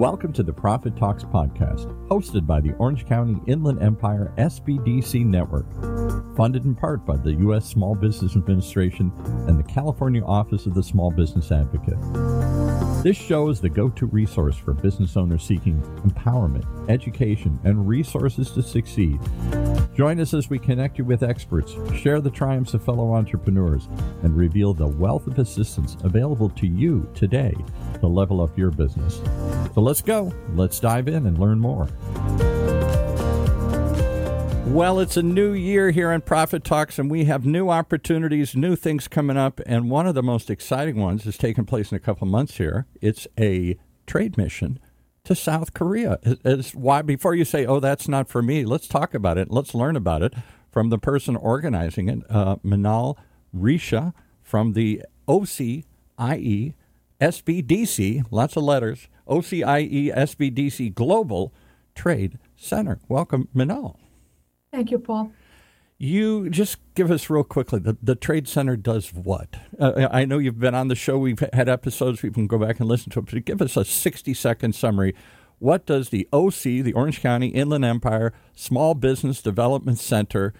Welcome to the Profit Talks podcast, hosted by the Orange County Inland Empire SBDC Network, funded in part by the U.S. Small Business Administration and the California Office of the Small Business Advocate. This show is the go to resource for business owners seeking empowerment, education, and resources to succeed. Join us as we connect you with experts, share the triumphs of fellow entrepreneurs, and reveal the wealth of assistance available to you today to level up your business. So let's go. Let's dive in and learn more. Well, it's a new year here on Profit Talks, and we have new opportunities, new things coming up. And one of the most exciting ones is taking place in a couple months here. It's a trade mission to South Korea. It's why before you say, "Oh, that's not for me," let's talk about it. Let's learn about it from the person organizing it, uh, Manal Richa from the OCIE SBDC, lots of letters, OCIE SBDC Global Trade Center. Welcome, Manal. Thank you, Paul. You just give us real quickly the, the Trade Center does what? Uh, I know you've been on the show, we've had episodes, we can go back and listen to it, but give us a 60 second summary. What does the OC, the Orange County Inland Empire Small Business Development Center,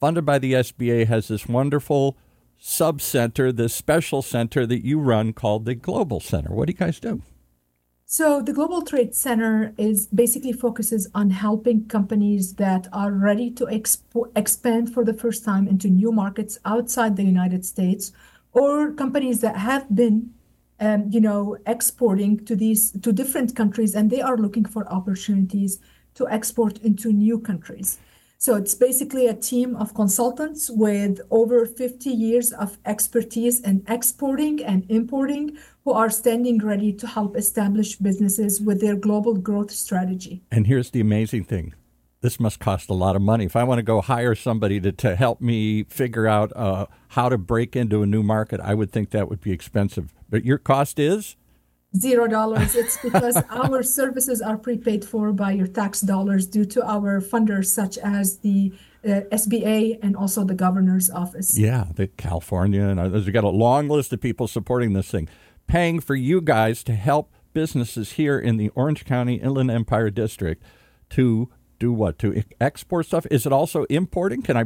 funded by the SBA, has this wonderful sub center, this special center that you run called the Global Center? What do you guys do? So the Global Trade Center is basically focuses on helping companies that are ready to expo- expand for the first time into new markets outside the United States, or companies that have been, um, you know, exporting to these to different countries and they are looking for opportunities to export into new countries. So it's basically a team of consultants with over 50 years of expertise in exporting and importing who are standing ready to help establish businesses with their global growth strategy. And here's the amazing thing this must cost a lot of money. If I want to go hire somebody to, to help me figure out uh, how to break into a new market, I would think that would be expensive. But your cost is? Zero dollars. It's because our services are prepaid for by your tax dollars due to our funders, such as the uh, SBA and also the governor's office. Yeah, the California and others. We've got a long list of people supporting this thing paying for you guys to help businesses here in the Orange County Inland Empire District to do what? To export stuff? Is it also importing? Can i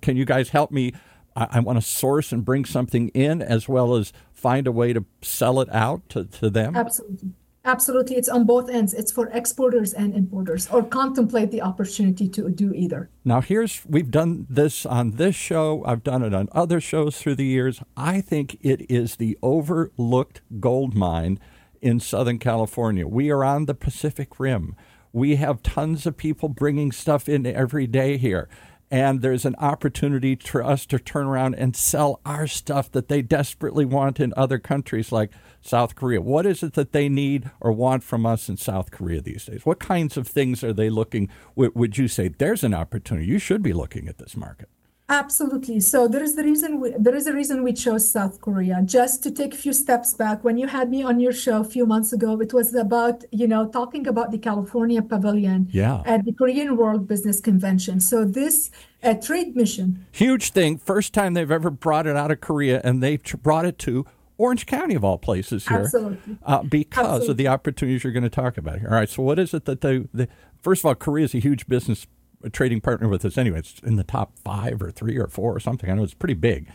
can you guys help me? I, I want to source and bring something in as well as find a way to sell it out to, to them? Absolutely Absolutely. It's on both ends. It's for exporters and importers, or contemplate the opportunity to do either. Now, here's we've done this on this show. I've done it on other shows through the years. I think it is the overlooked gold mine in Southern California. We are on the Pacific Rim. We have tons of people bringing stuff in every day here and there's an opportunity for us to turn around and sell our stuff that they desperately want in other countries like South Korea. What is it that they need or want from us in South Korea these days? What kinds of things are they looking? Would you say there's an opportunity? You should be looking at this market. Absolutely. So there is the reason we, there is a reason we chose South Korea. Just to take a few steps back, when you had me on your show a few months ago, it was about you know talking about the California Pavilion yeah. at the Korean World Business Convention. So this uh, trade mission, huge thing, first time they've ever brought it out of Korea, and they brought it to Orange County of all places here, absolutely, uh, because absolutely. of the opportunities you're going to talk about here. All right. So what is it that they, they first of all, Korea is a huge business a trading partner with us anyway. It's in the top five or three or four or something. I know it's pretty big.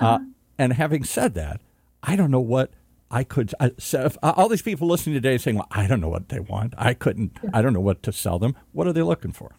Uh, uh-huh. Uh, and having said that, I don't know what I could. I, so if, all these people listening today saying, "Well, I don't know what they want. I couldn't. Yeah. I don't know what to sell them. What are they looking for?"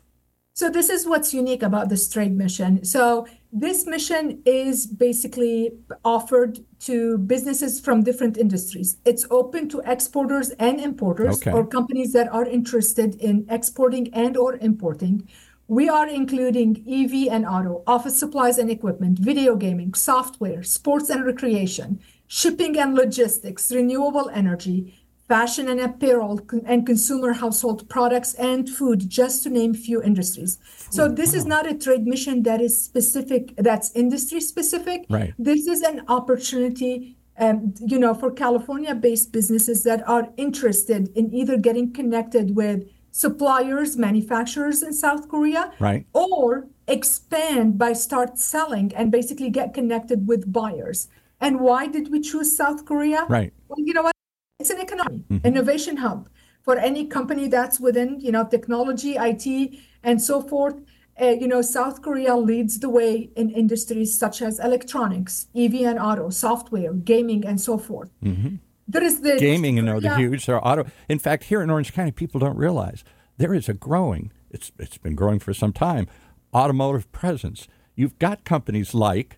So this is what's unique about this trade mission. So this mission is basically offered to businesses from different industries. It's open to exporters and importers okay. or companies that are interested in exporting and or importing. We are including EV and auto, office supplies and equipment, video gaming, software, sports and recreation, shipping and logistics, renewable energy, fashion and apparel, and consumer household products and food, just to name few industries. So this is not a trade mission that is specific, that's industry specific. Right. This is an opportunity um, you know, for California-based businesses that are interested in either getting connected with suppliers, manufacturers in South Korea, right. or expand by start selling and basically get connected with buyers. And why did we choose South Korea? Right. Well, you know what? It's an economy, mm-hmm. innovation hub. for any company that's within, you know, technology, IT, and so forth. Uh, you know, South Korea leads the way in industries such as electronics, EV and auto, software, gaming, and so forth. Mm-hmm. There is the gaming, you know, the huge. There auto. In fact, here in Orange County, people don't realize there is a growing. It's it's been growing for some time. Automotive presence. You've got companies like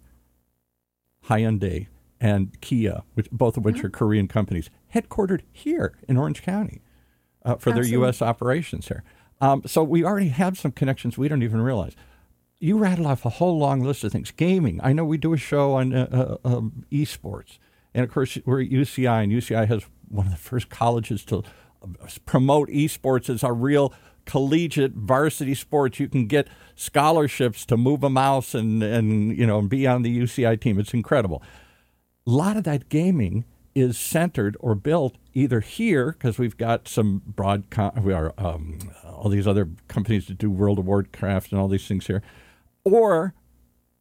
Hyundai and Kia, which both of which mm-hmm. are Korean companies, headquartered here in Orange County uh, for Absolutely. their U.S. operations here. Um, so we already have some connections we don't even realize. You rattle off a whole long list of things. Gaming. I know we do a show on uh, uh, um, esports, and of course we're at UCI, and UCI has one of the first colleges to uh, promote esports as a real collegiate varsity sports. You can get scholarships to move a mouse and and you know and be on the UCI team. It's incredible. A lot of that gaming is centered or built either here because we've got some broad we are um, all these other companies that do World of Warcraft and all these things here, or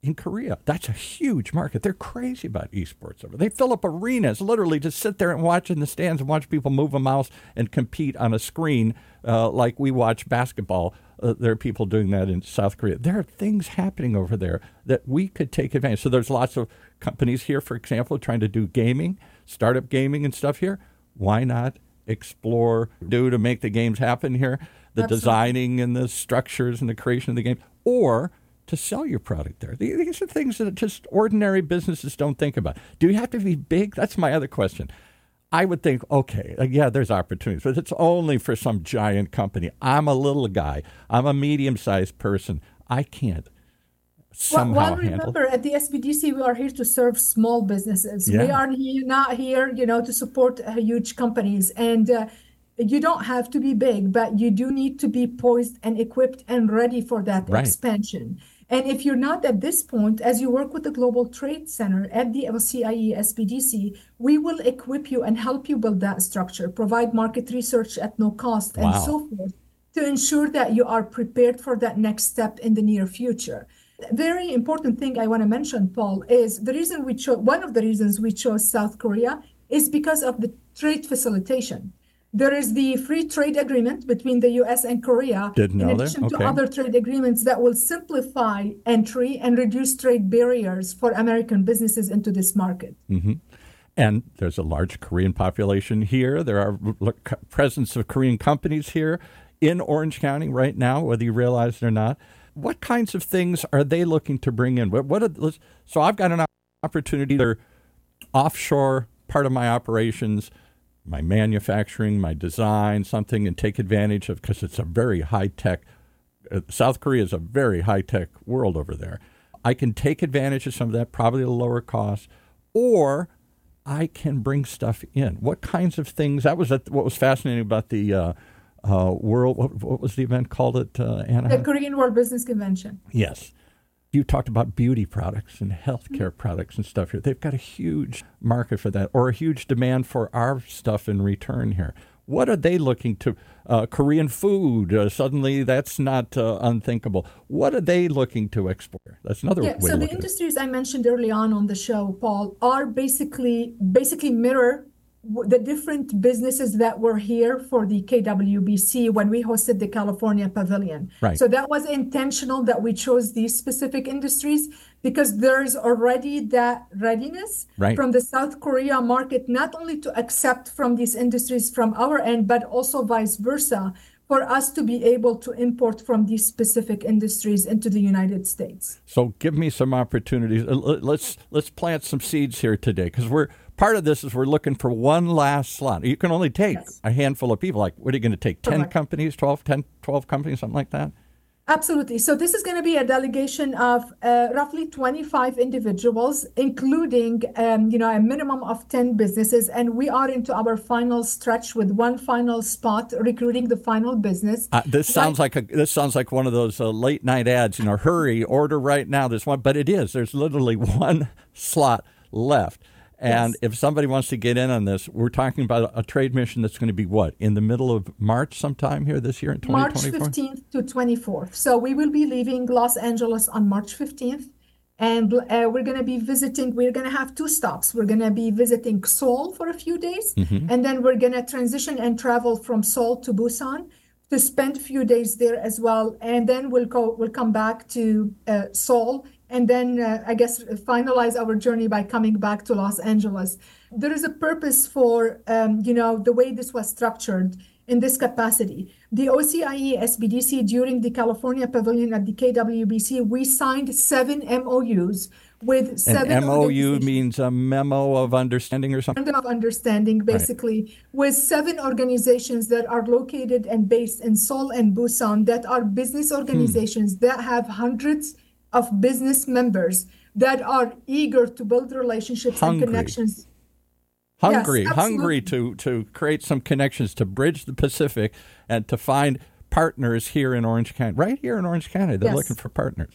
in Korea. That's a huge market. They're crazy about esports over. There. They fill up arenas, literally just sit there and watch in the stands and watch people move a mouse and compete on a screen uh, like we watch basketball. Uh, there are people doing that in South Korea. There are things happening over there that we could take advantage. So there's lots of companies here, for example, trying to do gaming startup gaming and stuff here. Why not explore, do to make the games happen here? The Absolutely. designing and the structures and the creation of the game, or to sell your product there. These are things that just ordinary businesses don't think about. Do you have to be big? That's my other question. I would think, okay, yeah, there's opportunities, but it's only for some giant company. I'm a little guy. I'm a medium sized person. I can't somehow well, remember at the SBDC we are here to serve small businesses. Yeah. We are here, not here, you know, to support uh, huge companies. And uh, you don't have to be big, but you do need to be poised and equipped and ready for that right. expansion. And if you're not at this point, as you work with the Global Trade Center at the OCIE SBDC, we will equip you and help you build that structure, provide market research at no cost, wow. and so forth to ensure that you are prepared for that next step in the near future very important thing I want to mention, Paul, is the reason we chose one of the reasons we chose South Korea is because of the trade facilitation. There is the free trade agreement between the US and Korea, Didn't in addition okay. to other trade agreements that will simplify entry and reduce trade barriers for American businesses into this market. Mm-hmm. And there's a large Korean population here. There are presence of Korean companies here in Orange County right now, whether you realize it or not what kinds of things are they looking to bring in? What, what are, so I've got an opportunity to offshore part of my operations, my manufacturing, my design, something, and take advantage of because it's a very high tech. Uh, South Korea is a very high tech world over there. I can take advantage of some of that, probably at a lower cost, or I can bring stuff in. What kinds of things? That was what was fascinating about the. Uh, uh, World. What, what, was the event called? It uh, Anna. The Korean World Business Convention. Yes. You talked about beauty products and healthcare mm-hmm. products and stuff here. They've got a huge market for that, or a huge demand for our stuff in return here. What are they looking to? Uh, Korean food. Uh, suddenly, that's not uh, unthinkable. What are they looking to export? That's another yeah, way. So the industries I mentioned early on on the show, Paul, are basically basically mirror the different businesses that were here for the KWBC when we hosted the California Pavilion. Right. So that was intentional that we chose these specific industries because there's already that readiness right. from the South Korea market, not only to accept from these industries from our end, but also vice versa for us to be able to import from these specific industries into the United States. So give me some opportunities. Uh, let's let's plant some seeds here today because we're part of this is we're looking for one last slot. You can only take yes. a handful of people. Like, what are you going to take? 10 Correct. companies, 12, 10, 12 companies, something like that? Absolutely. So this is going to be a delegation of uh, roughly 25 individuals, including, um, you know, a minimum of 10 businesses. And we are into our final stretch with one final spot, recruiting the final business. Uh, this sounds like a this sounds like one of those uh, late night ads. You know, hurry, order right now. This one, but it is. There's literally one slot left. And yes. if somebody wants to get in on this, we're talking about a trade mission that's going to be what in the middle of March, sometime here this year in 2024. March 15th to 24th. So we will be leaving Los Angeles on March 15th, And uh, we're going to be visiting, we're going to have two stops. We're going to be visiting Seoul for a few days, mm-hmm. and then we're going to transition and travel from Seoul to Busan to spend a few days there as well. And then we'll go, we'll come back to uh, Seoul and then uh, I guess finalize our journey by coming back to Los Angeles. There is a purpose for, um, you know, the way this was structured in this capacity. The OCIE SBDC during the California Pavilion at the KWBC, we signed seven MOUs with seven. An MOU means a memo of understanding or something? Memo of understanding, basically, right. with seven organizations that are located and based in Seoul and Busan that are business hmm. organizations hmm. that have hundreds of business members that are eager to build relationships Hungry. and connections hungry, yes, hungry to to create some connections to bridge the Pacific and to find partners here in Orange County. Right here in Orange County, they're yes. looking for partners.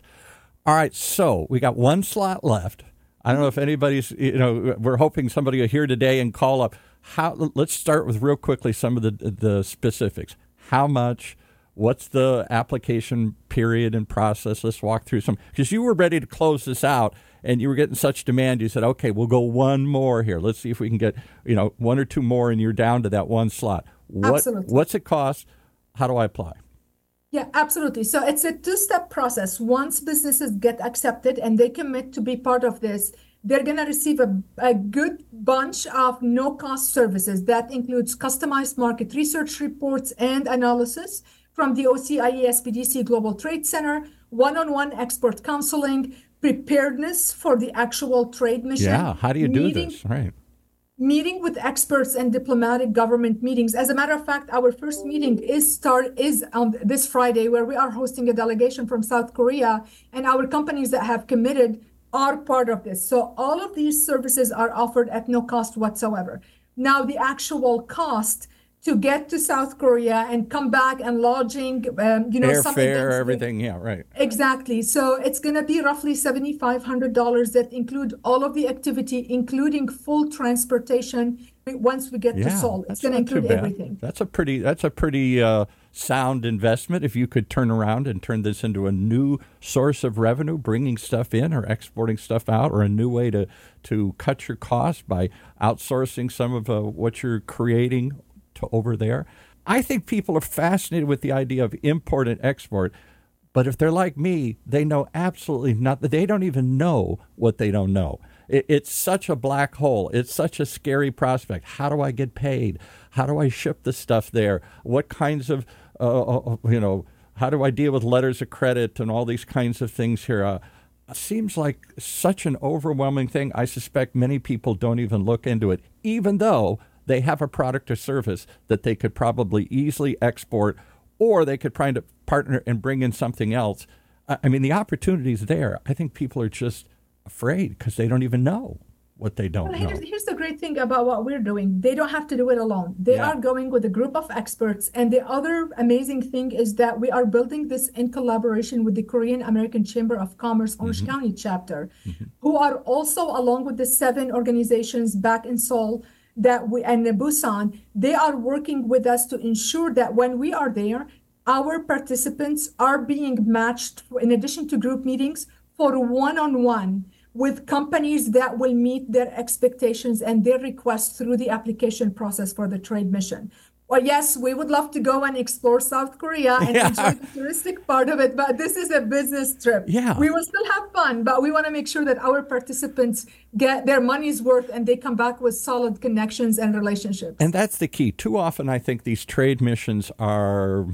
All right, so we got one slot left. I don't know if anybody's, you know, we're hoping somebody will hear today and call up. How? Let's start with real quickly some of the the specifics. How much? What's the application period and process? Let's walk through some because you were ready to close this out and you were getting such demand, you said, okay, we'll go one more here. Let's see if we can get, you know, one or two more, and you're down to that one slot. What, absolutely. What's it cost? How do I apply? Yeah, absolutely. So it's a two step process. Once businesses get accepted and they commit to be part of this, they're going to receive a, a good bunch of no cost services. That includes customized market research reports and analysis from the OCIE SBDC Global Trade Center, one on one expert counseling, preparedness for the actual trade mission. Yeah, how do you meeting, do this? Right. Meeting with experts and diplomatic government meetings. As a matter of fact, our first meeting is start is on this Friday, where we are hosting a delegation from South Korea, and our companies that have committed are part of this. So all of these services are offered at no cost whatsoever. Now, the actual cost to get to South Korea and come back and lodging, um, you know, airfare, everything. Yeah, right. Exactly. So it's going to be roughly seventy five hundred dollars that include all of the activity, including full transportation. Once we get yeah, to Seoul, it's going to include everything. That's a pretty. That's a pretty uh, sound investment. If you could turn around and turn this into a new source of revenue, bringing stuff in or exporting stuff out, or a new way to to cut your costs by outsourcing some of uh, what you're creating to over there. I think people are fascinated with the idea of import and export. But if they're like me, they know absolutely nothing. They don't even know what they don't know. It, it's such a black hole. It's such a scary prospect. How do I get paid? How do I ship the stuff there? What kinds of, uh, uh, uh you know, how do I deal with letters of credit and all these kinds of things here? Uh, seems like such an overwhelming thing. I suspect many people don't even look into it, even though they have a product or service that they could probably easily export, or they could try to partner and bring in something else. I mean, the opportunity is there. I think people are just afraid because they don't even know what they don't well, here's, here's, the great thing about what we're doing they don't have to do it alone they yeah. are going with a group of experts and the other amazing thing is that we are building this in collaboration with the korean american chamber of commerce orange mm-hmm. county chapter mm-hmm. who are also along with the seven organizations back in seoul that we and Busan, they are working with us to ensure that when we are there, our participants are being matched in addition to group meetings for one-on-one with companies that will meet their expectations and their requests through the application process for the trade mission. Well, yes, we would love to go and explore South Korea and yeah. enjoy the touristic part of it, but this is a business trip. Yeah. We will still have fun, but we want to make sure that our participants get their money's worth and they come back with solid connections and relationships. And that's the key. Too often, I think these trade missions are,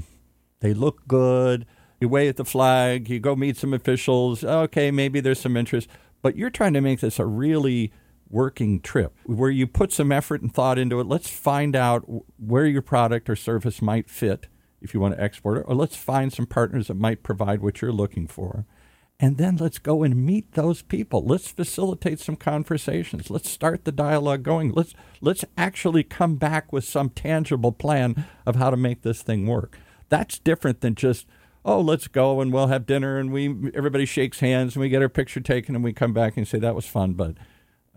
they look good. You wave at the flag, you go meet some officials. Okay, maybe there's some interest, but you're trying to make this a really working trip where you put some effort and thought into it. Let's find out where your product or service might fit if you want to export it, or let's find some partners that might provide what you're looking for. And then let's go and meet those people. Let's facilitate some conversations. Let's start the dialogue going. Let's let's actually come back with some tangible plan of how to make this thing work. That's different than just oh, let's go and we'll have dinner and we everybody shakes hands and we get our picture taken and we come back and say that was fun, but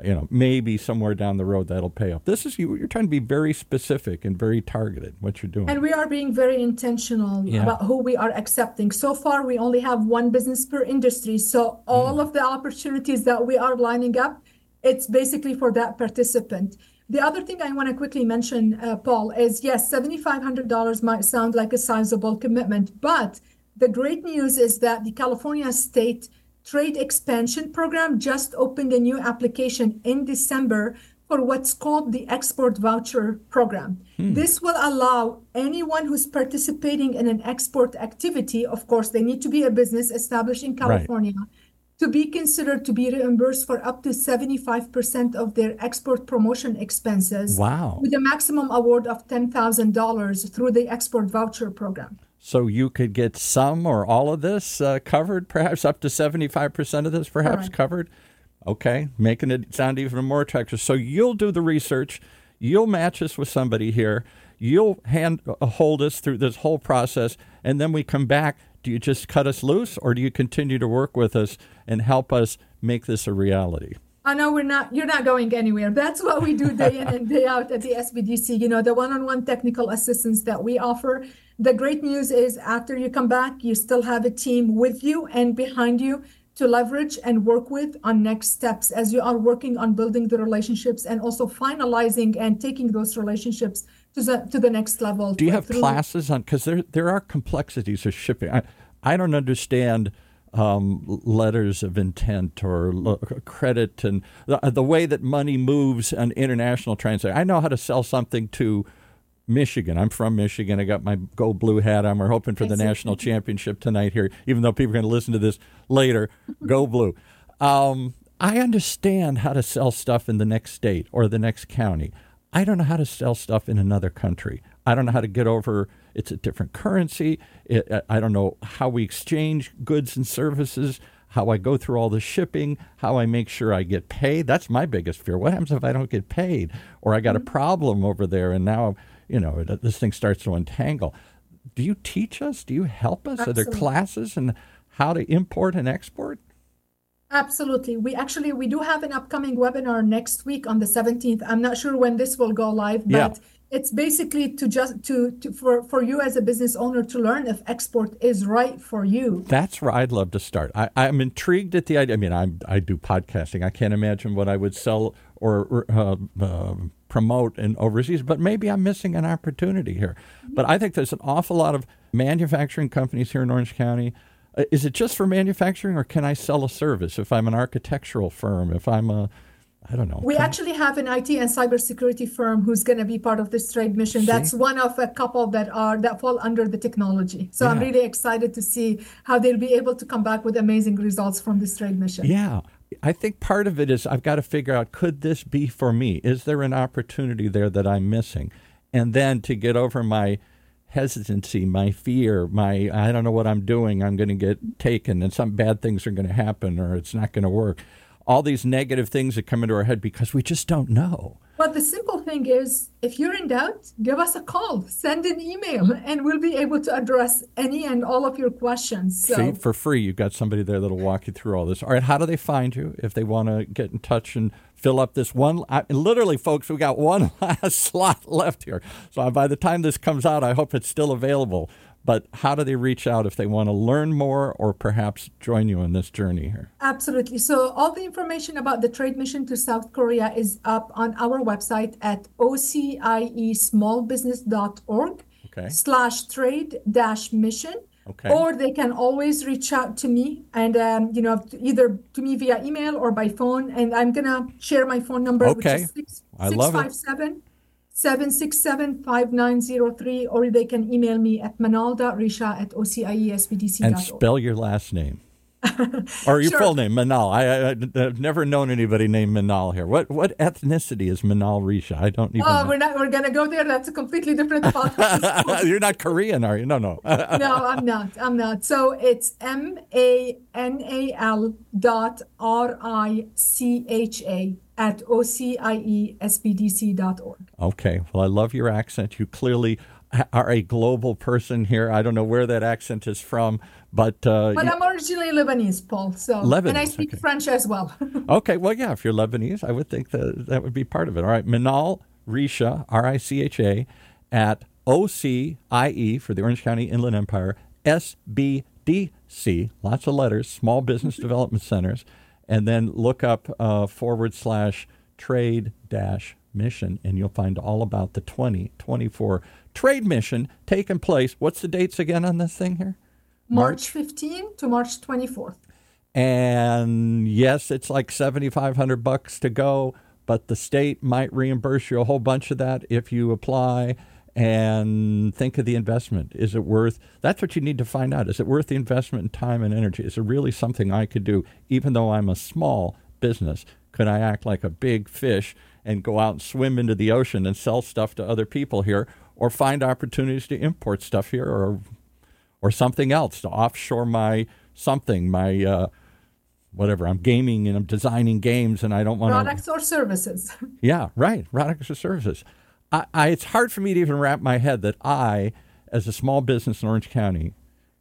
you know, maybe somewhere down the road that'll pay off. This is you. You're trying to be very specific and very targeted. What you're doing, and we are being very intentional yeah. about who we are accepting. So far, we only have one business per industry. So all mm. of the opportunities that we are lining up, it's basically for that participant. The other thing I want to quickly mention, uh, Paul, is yes, $7,500 might sound like a sizable commitment, but the great news is that the California State Trade Expansion Program just opened a new application in December for what's called the Export Voucher Program. Hmm. This will allow anyone who's participating in an export activity, of course, they need to be a business established in California. Right to be considered to be reimbursed for up to 75% of their export promotion expenses. Wow. With a maximum award of $10,000 through the export voucher program. So you could get some or all of this uh, covered, perhaps up to 75% of this perhaps right. covered. Okay, making it sound even more attractive. So you'll do the research, you'll match us with somebody here, you'll hand uh, hold us through this whole process, and then we come back do you just cut us loose or do you continue to work with us and help us make this a reality? Oh, I know we're not, you're not going anywhere. That's what we do day in and day out at the SBDC. You know, the one on one technical assistance that we offer. The great news is after you come back, you still have a team with you and behind you to leverage and work with on next steps as you are working on building the relationships and also finalizing and taking those relationships to the, to the next level. Do you have through... classes on? Because there there are complexities of shipping. I, I don't understand um, letters of intent or credit and the, the way that money moves on international transaction. I know how to sell something to Michigan. I'm from Michigan. I got my gold blue hat on. We're hoping for the national championship tonight here, even though people are going to listen to this later. Go blue. Um, I understand how to sell stuff in the next state or the next county. I don't know how to sell stuff in another country. I don't know how to get over it's a different currency. It, I don't know how we exchange goods and services, how I go through all the shipping, how I make sure I get paid. That's my biggest fear. What happens if I don't get paid or I got a mm-hmm. problem over there and now, you know, this thing starts to untangle? Do you teach us? Do you help us? Absolutely. Are there classes and how to import and export? Absolutely. We actually we do have an upcoming webinar next week on the 17th. I'm not sure when this will go live, but yeah. It's basically to just to, to for for you as a business owner to learn if export is right for you. That's where I'd love to start. I, I'm intrigued at the idea. I mean, I I do podcasting. I can't imagine what I would sell or uh, uh, promote in overseas, but maybe I'm missing an opportunity here. But I think there's an awful lot of manufacturing companies here in Orange County uh, is it just for manufacturing or can I sell a service if I'm an architectural firm, if I'm a I don't know. We actually have an IT and cybersecurity firm who's going to be part of this trade mission. See? That's one of a couple that are that fall under the technology. So yeah. I'm really excited to see how they'll be able to come back with amazing results from this trade mission. Yeah. I think part of it is I've got to figure out could this be for me? Is there an opportunity there that I'm missing? And then to get over my hesitancy, my fear, my I don't know what I'm doing, I'm going to get taken and some bad things are going to happen or it's not going to work. All these negative things that come into our head because we just don't know. But the simple thing is, if you're in doubt, give us a call, send an email, and we'll be able to address any and all of your questions. So. See, for free, you've got somebody there that'll walk you through all this. All right, how do they find you if they want to get in touch and fill up this one? I, literally, folks, we got one last slot left here. So by the time this comes out, I hope it's still available. But how do they reach out if they want to learn more or perhaps join you in this journey here? Absolutely. So, all the information about the trade mission to South Korea is up on our website at ociesmallbusiness.org okay. slash trade dash mission. Okay. Or they can always reach out to me and, um, you know, either to me via email or by phone. And I'm going to share my phone number, okay. which is 6, I love 657 767-5903 or they can email me at manal.richa at ociesbdc.org. And spell your last name. or your sure. full name, Manal. I, I, have never known anybody named Manal here. What what ethnicity is Manal Richa? I don't even. Oh, know. we're not. We're gonna go there. That's a completely different podcast. You're not Korean, are you? No, no. no, I'm not. I'm not. So it's M A N A L dot R I C H A at ociesbdc.org. Okay. Well, I love your accent. You clearly are a global person here. I don't know where that accent is from, but uh, but I'm originally Lebanese, Paul. So Lebanese, and I speak okay. French as well. okay, well, yeah, if you're Lebanese, I would think that that would be part of it. All right, Manal Richa, R I C H A, at OCIE for the Orange County Inland Empire, SBDC, lots of letters, Small Business Development Centers, and then look up uh, forward slash trade dash mission, and you'll find all about the 2024 trade mission taking place. What's the dates again on this thing here? March 15 to March 24th. And yes, it's like 7500 bucks to go, but the state might reimburse you a whole bunch of that if you apply and think of the investment. Is it worth That's what you need to find out. Is it worth the investment in time and energy? Is it really something I could do even though I'm a small business? Could I act like a big fish and go out and swim into the ocean and sell stuff to other people here or find opportunities to import stuff here or or something else to offshore my something, my uh, whatever. I'm gaming and I'm designing games and I don't want products or services. yeah, right. Products or services. I, I, it's hard for me to even wrap my head that I, as a small business in Orange County,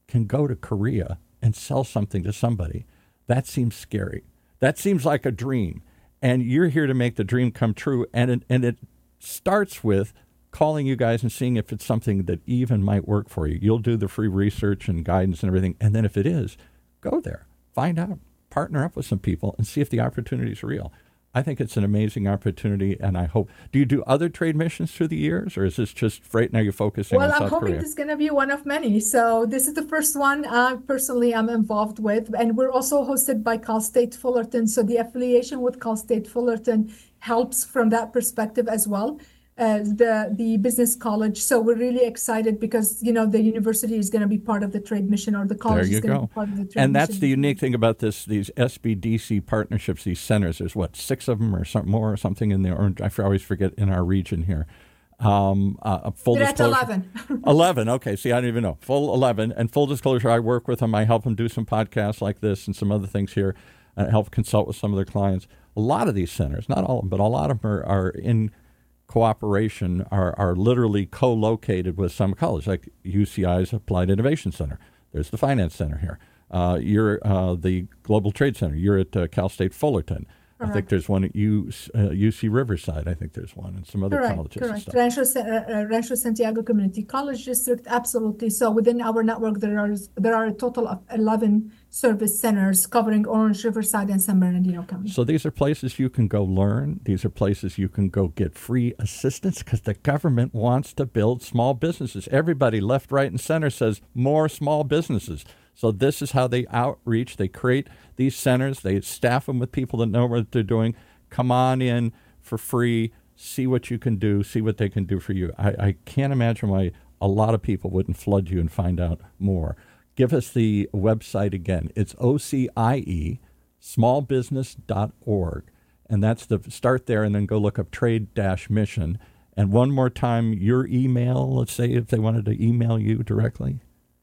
can go to Korea and sell something to somebody. That seems scary. That seems like a dream. And you're here to make the dream come true. And it, and it starts with calling you guys and seeing if it's something that even might work for you. You'll do the free research and guidance and everything. And then if it is, go there, find out, partner up with some people, and see if the opportunity is real. I think it's an amazing opportunity, and I hope. Do you do other trade missions through the years, or is this just right now you're focusing well, on South I'm hoping Korea? this is going to be one of many. So this is the first one uh, personally I'm involved with, and we're also hosted by Cal State Fullerton. So the affiliation with Cal State Fullerton helps from that perspective as well uh, the the business college. So we're really excited because you know the university is going to be part of the trade mission, or the college is going go. to be part of the trade mission. and that's the unique thing about this these SBDC partnerships, these centers. There's what six of them or something more or something in the orange. I always forget in our region here. Um, uh, full We're at disclosure, 11. 11. Okay. See, I don't even know. Full 11. And full disclosure, I work with them. I help them do some podcasts like this and some other things here. I help consult with some of their clients. A lot of these centers, not all of them, but a lot of them are, are in cooperation, are, are literally co located with some college, like UCI's Applied Innovation Center. There's the Finance Center here. Uh, you're uh, the Global Trade Center. You're at uh, Cal State Fullerton. I think there's one at U, uh, UC Riverside. I think there's one, and some other Correct, colleges and correct. Rancho, uh, uh, Rancho Santiago Community College District, absolutely. So within our network, there are there are a total of 11 service centers covering Orange, Riverside, and San Bernardino County. So these are places you can go learn. These are places you can go get free assistance because the government wants to build small businesses. Everybody, left, right, and center, says more small businesses. So this is how they outreach. They create these centers. They staff them with people that know what they're doing. Come on in for free. See what you can do. See what they can do for you. I, I can't imagine why a lot of people wouldn't flood you and find out more. Give us the website again. It's OCIE smallbusiness.org. And that's the start there, and then go look up trade dash mission. And one more time, your email, let's say if they wanted to email you directly.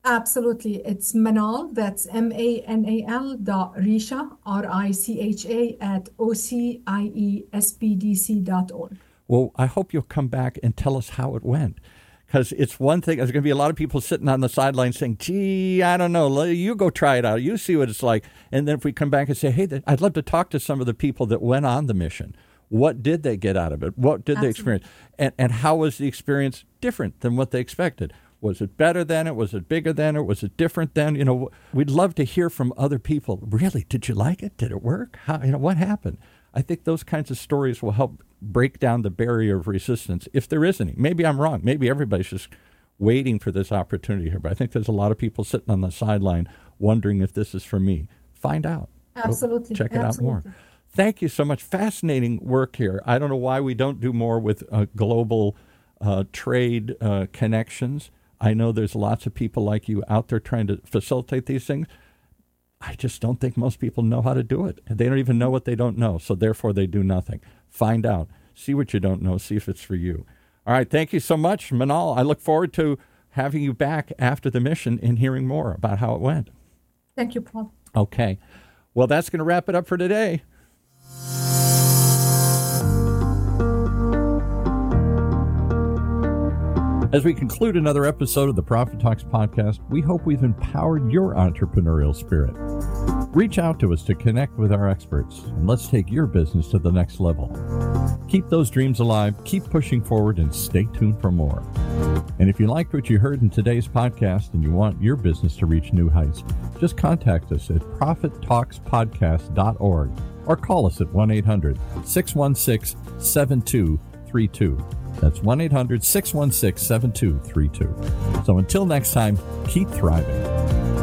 Absolutely. It's Manal, that's M A N A L dot Richa, R I C H A, at O C I E S B D C dot org. Well, I hope you'll come back and tell us how it went. Because it's one thing, there's going to be a lot of people sitting on the sidelines saying, gee, I don't know, you go try it out. You see what it's like. And then if we come back and say, hey, I'd love to talk to some of the people that went on the mission. What did they get out of it? What did they experience? And, and how was the experience different than what they expected? Was it better than it? Was it bigger than it? Was it different than? You know, we'd love to hear from other people. Really, did you like it? Did it work? How, you know, what happened? I think those kinds of stories will help break down the barrier of resistance, if there is any. Maybe I'm wrong. Maybe everybody's just waiting for this opportunity here. But I think there's a lot of people sitting on the sideline wondering if this is for me. Find out. Go Absolutely. check it out more. Thank you so much. Fascinating work here. I don't know why we don't do more with uh, global uh, trade uh, connections. I know there's lots of people like you out there trying to facilitate these things. I just don't think most people know how to do it. They don't even know what they don't know, so therefore they do nothing. Find out. See what you don't know. See if it's for you. All right. Thank you so much, Manal. I look forward to having you back after the mission and hearing more about how it went. Thank you, Paul. Okay. Well, that's going to wrap it up for today. As we conclude another episode of the Profit Talks podcast, we hope we've empowered your entrepreneurial spirit. Reach out to us to connect with our experts and let's take your business to the next level. Keep those dreams alive, keep pushing forward, and stay tuned for more. And if you liked what you heard in today's podcast and you want your business to reach new heights, just contact us at profittalkspodcast.org or call us at 1 800 616 7232. That's 1 800 616 7232. So until next time, keep thriving.